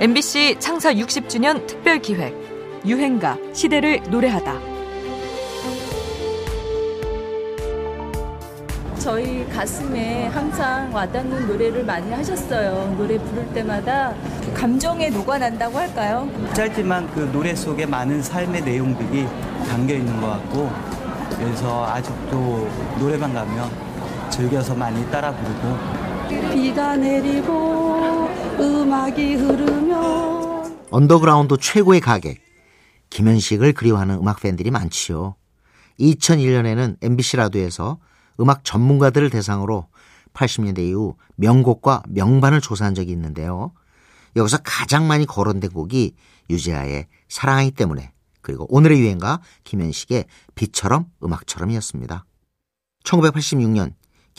MBC 창사 60주년 특별 기획 유행가 시대를 노래하다. 저희 가슴에 항상 와닿는 노래를 많이 하셨어요. 노래 부를 때마다 감정에 녹아난다고 할까요? 짧지만 그 노래 속에 많은 삶의 내용들이 담겨 있는 것 같고 그래서 아직도 노래방 가면 즐겨서 많이 따라 부르고 비가 내리고 음악이 흐르면 언더그라운드 최고의 가객 김현식을 그리워하는 음악 팬들이 많지요. 2001년에는 MBC 라디오에서 음악 전문가들을 대상으로 80년대 이후 명곡과 명반을 조사한 적이 있는데요. 여기서 가장 많이 거론된 곡이 유재하의 사랑하기 때문에 그리고 오늘의 유행가 김현식의 빛처럼 음악처럼이었습니다. 1986년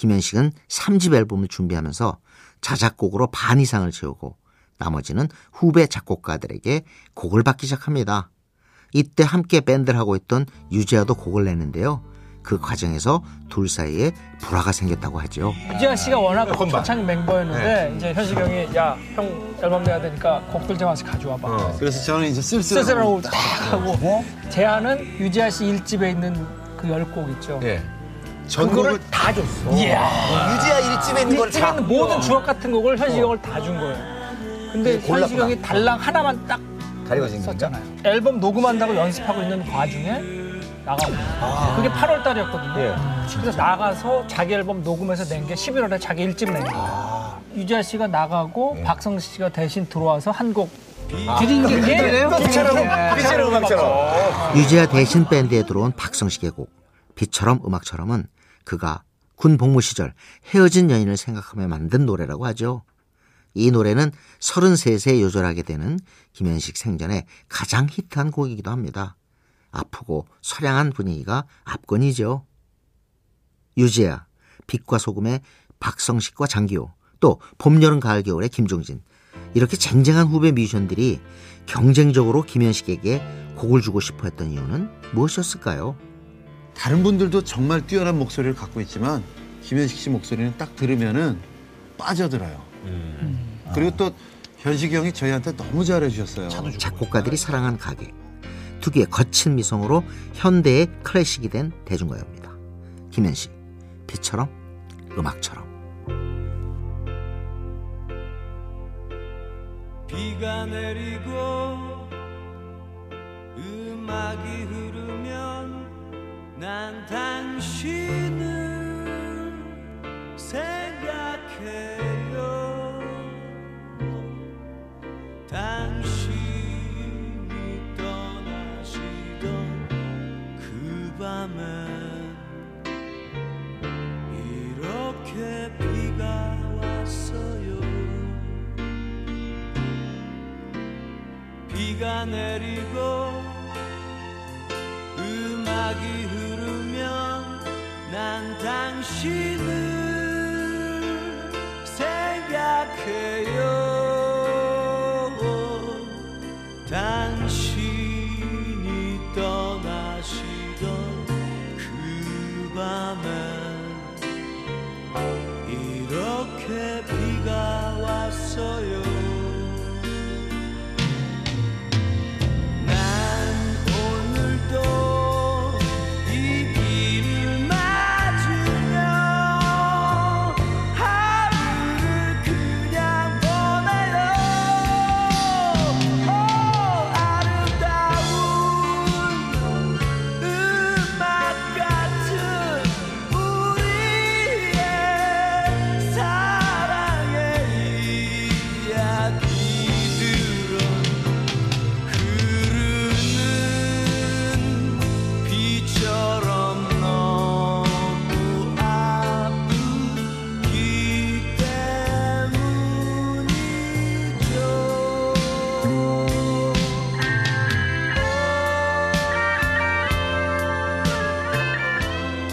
김현식은 3집 앨범을 준비하면서 자작곡으로 반 이상을 채우고 나머지는 후배 작곡가들에게 곡을 받기 시작합니다. 이때 함께 밴드를 하고 있던 유재하도 곡을 내는데요. 그 과정에서 둘 사이에 불화가 생겼다고 하죠. 유지아 씨가 워낙 초창 멤버였는데 이제 현식 형이 야 형 앨범 내야 되니까 곡들 좀 하나씩 가져와봐. 어, 그래서 저는 이제 쓸쓸하고 딱 하고 제안은 유지아 씨 1집에 있는 그 열 곡 있죠. 예. 전곡을 다 줬어. 유지아 일집에 있는 걸 1집에 다. 있는 모든 주옥 같은 곡을 현식 형을 다 준 거예요. 근데 골랐구나. 현식 형이 달랑 하나만 딱 가리워진 건가? 썼잖아요. 앨범 녹음한다고 연습하고 있는 와중에 나가고 그게 8월 달이었거든요. 예. 그래서 나가서 자기 앨범 녹음해서 낸 게 11월에 자기 일집 낸 거예요. 유지아 씨가 나가고 박성시 씨가 대신 들어와서 한 곡 드린 게 빛처럼 빛처럼 음악처럼. 유재하 대신 밴드에 들어온 박성식의 곡 빛처럼 음악처럼은 그가 군 복무 시절 헤어진 연인을 생각하며 만든 노래라고 하죠. 이 노래는 33세에 요절하게 되는 김현식 생전에 가장 히트한 곡이기도 합니다. 아프고 서량한 분위기가 압권이죠. 유재하, 빛과 소금의 박성식과 장기호, 또 봄, 여름, 가을, 겨울의 김종진 이렇게 쟁쟁한 후배 뮤지션들이 경쟁적으로 김현식에게 곡을 주고 싶어 했던 이유는 무엇이었을까요? 다른 분들도 정말 뛰어난 목소리를 갖고 있지만 김현식 씨 목소리는 딱 들으면은 빠져들어요. 그리고 또 현식이 형이 저희한테 너무 잘해주셨어요. 작곡가들이 사랑한 가객 특유의 거친 미성으로 현대의 클래식이 된 대중가요입니다. 김현식 빛처럼 음악처럼 비가 내리고 음악이 흐르면 난 당신을 생각해요. 당신이 떠나시던 그 밤엔 이렇게 비가 왔어요. 비가 내리고 음악이 흐르면 난 당신을 생각해요